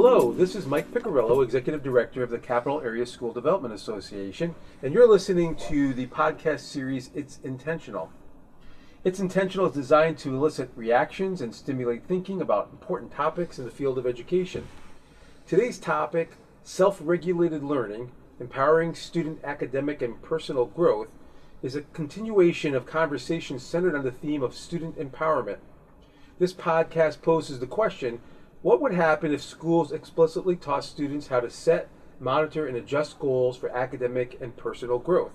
Hello, this is Mike Picarillo, Executive Director of the Capital Area School Development Association, and you're listening to the podcast series It's Intentional. It's Intentional is designed to elicit reactions and stimulate thinking about important topics in the field of education. Today's topic, self regulated learning, empowering student academic and personal growth, is a continuation of conversations centered on the theme of student empowerment. This podcast poses the question what would happen if schools explicitly taught students how to set, monitor, and adjust goals for academic and personal growth?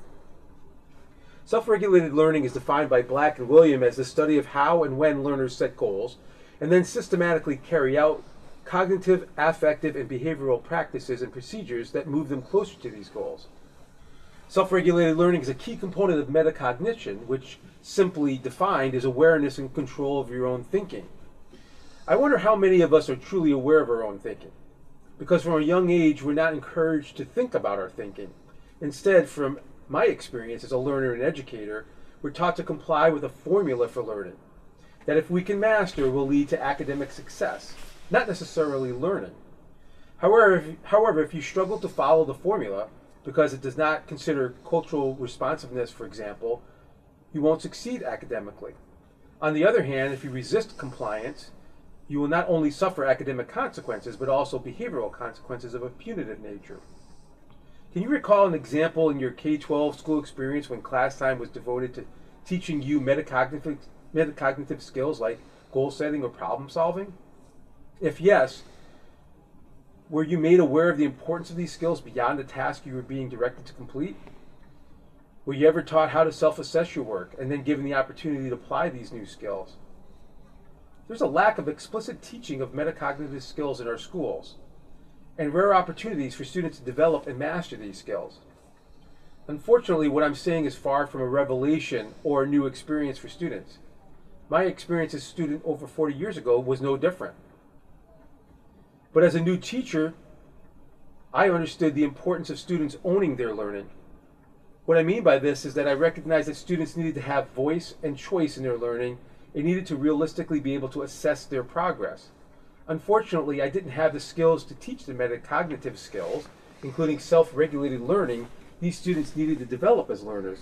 Self regulated learning is defined by Black and Wiliam as the study of how and when learners set goals and then systematically carry out cognitive, affective, and behavioral practices and procedures that move them closer to these goals. Self regulated learning is a key component of metacognition, which, simply defined, is awareness and control of your own thinking. I wonder how many of us are truly aware of our own thinking. Because from a young age, we're not encouraged to think about our thinking. Instead, from my experience as a learner and educator, we're taught to comply with a formula for learning that if we can master will lead to academic success, not necessarily learning. However, if, however, if you struggle to follow the formula because it does not consider cultural responsiveness, for example, you won't succeed academically. On the other hand, if you resist compliance, you will not only suffer academic consequences, but also behavioral consequences of a punitive nature. Can you recall an example in your K 12 school experience when class time was devoted to teaching you metacognitive, metacognitive skills like goal setting or problem solving? If yes, were you made aware of the importance of these skills beyond the task you were being directed to complete? Were you ever taught how to self assess your work and then given the opportunity to apply these new skills? There's a lack of explicit teaching of metacognitive skills in our schools, and rare opportunities for students to develop and master these skills. Unfortunately, what I'm saying is far from a revelation or a new experience for students. My experience as a student over 40 years ago was no different. But as a new teacher, I understood the importance of students owning their learning. What I mean by this is that I recognized that students needed to have voice and choice in their learning and needed to realistically be able to assess their progress. Unfortunately, I didn't have the skills to teach the metacognitive skills, including self regulated learning, these students needed to develop as learners.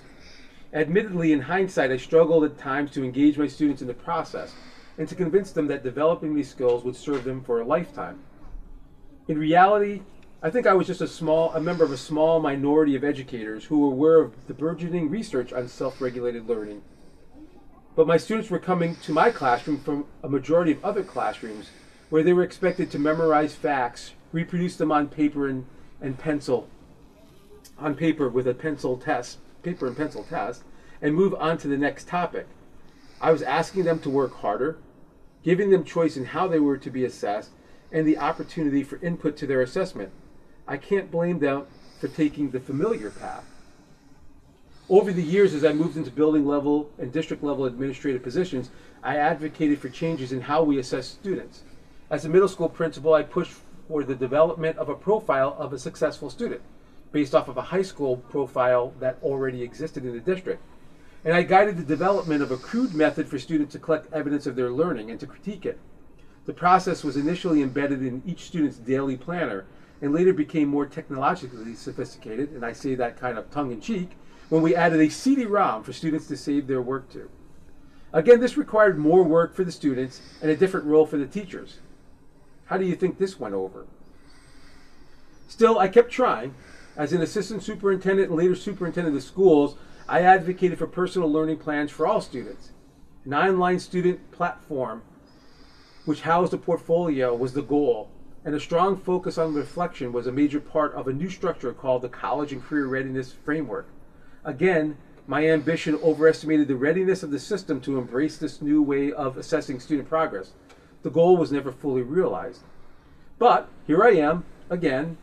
Admittedly, in hindsight, I struggled at times to engage my students in the process and to convince them that developing these skills would serve them for a lifetime. In reality, I think I was just a small, a member of a small minority of educators who were aware of the burgeoning research on self-regulated learning. But my students were coming to my classroom from a majority of other classrooms where they were expected to memorize facts, reproduce them on paper and, and pencil, on paper with a pencil test, paper and pencil test, and move on to the next topic. I was asking them to work harder, giving them choice in how they were to be assessed, and the opportunity for input to their assessment. I can't blame them for taking the familiar path. Over the years, as I moved into building level and district level administrative positions, I advocated for changes in how we assess students. As a middle school principal, I pushed for the development of a profile of a successful student based off of a high school profile that already existed in the district. And I guided the development of a crude method for students to collect evidence of their learning and to critique it. The process was initially embedded in each student's daily planner and later became more technologically sophisticated, and I say that kind of tongue in cheek, when we added a CD ROM for students to save their work to. Again, this required more work for the students and a different role for the teachers. How do you think this went over? Still, I kept trying. As an assistant superintendent and later superintendent of the schools, I advocated for personal learning plans for all students. An online student platform which housed a portfolio, was the goal, and a strong focus on reflection was a major part of a new structure called the College and Career Readiness Framework. Again, my ambition overestimated the readiness of the system to embrace this new way of assessing student progress. The goal was never fully realized. But here I am, again,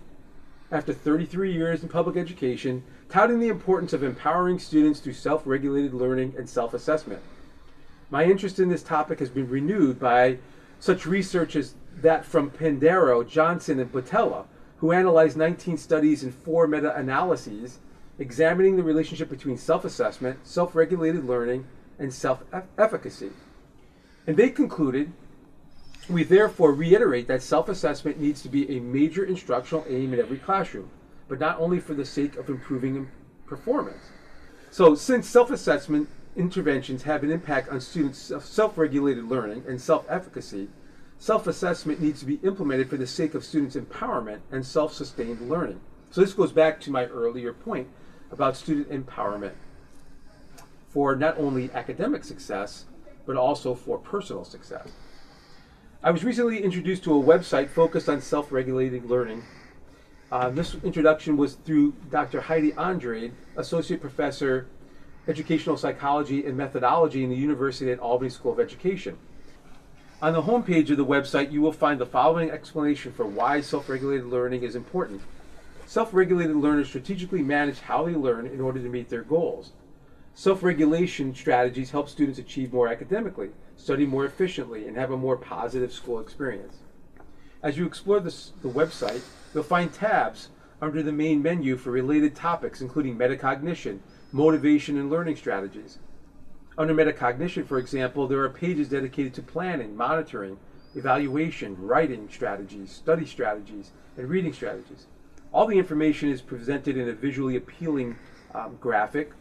after 33 years in public education, touting the importance of empowering students through self regulated learning and self assessment. My interest in this topic has been renewed by such research as that from Panadero, Jonsson, and Botella, who analyzed 19 studies and four meta analyses examining the relationship between self assessment, self regulated learning, and self efficacy. And they concluded We therefore reiterate that self assessment needs to be a major instructional aim in every classroom, but not only for the sake of improving performance. So, since self assessment interventions have an impact on students' self regulated learning and self efficacy, self assessment needs to be implemented for the sake of students' empowerment and self sustained learning. So, this goes back to my earlier point about student empowerment for not only academic success, but also for personal success. I was recently introduced to a website focused on self regulating learning. Uh, this introduction was through Dr. Heidi Andrade, Associate Professor, Educational Psychology and Methodology in the University at Albany School of Education. On the homepage of the website, you will find the following explanation for why self regulated learning is important. Self regulated learners strategically manage how they learn in order to meet their goals. Self regulation strategies help students achieve more academically, study more efficiently, and have a more positive school experience. As you explore this, the website, you'll find tabs under the main menu for related topics, including metacognition, motivation, and learning strategies. Under metacognition, for example, there are pages dedicated to planning, monitoring, evaluation, writing strategies, study strategies, and reading strategies. All the information is presented in a visually appealing um, graphic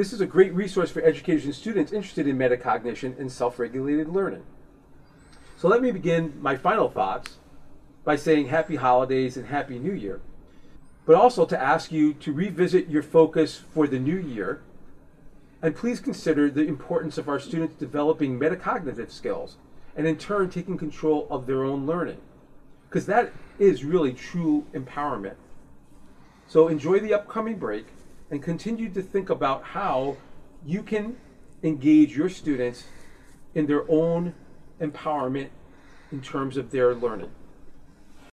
this is a great resource for educators and students interested in metacognition and self-regulated learning. So let me begin my final thoughts by saying happy holidays and happy new year, but also to ask you to revisit your focus for the new year and please consider the importance of our students developing metacognitive skills and in turn taking control of their own learning because that is really true empowerment. So enjoy the upcoming break and continue to think about how you can engage your students in their own empowerment in terms of their learning.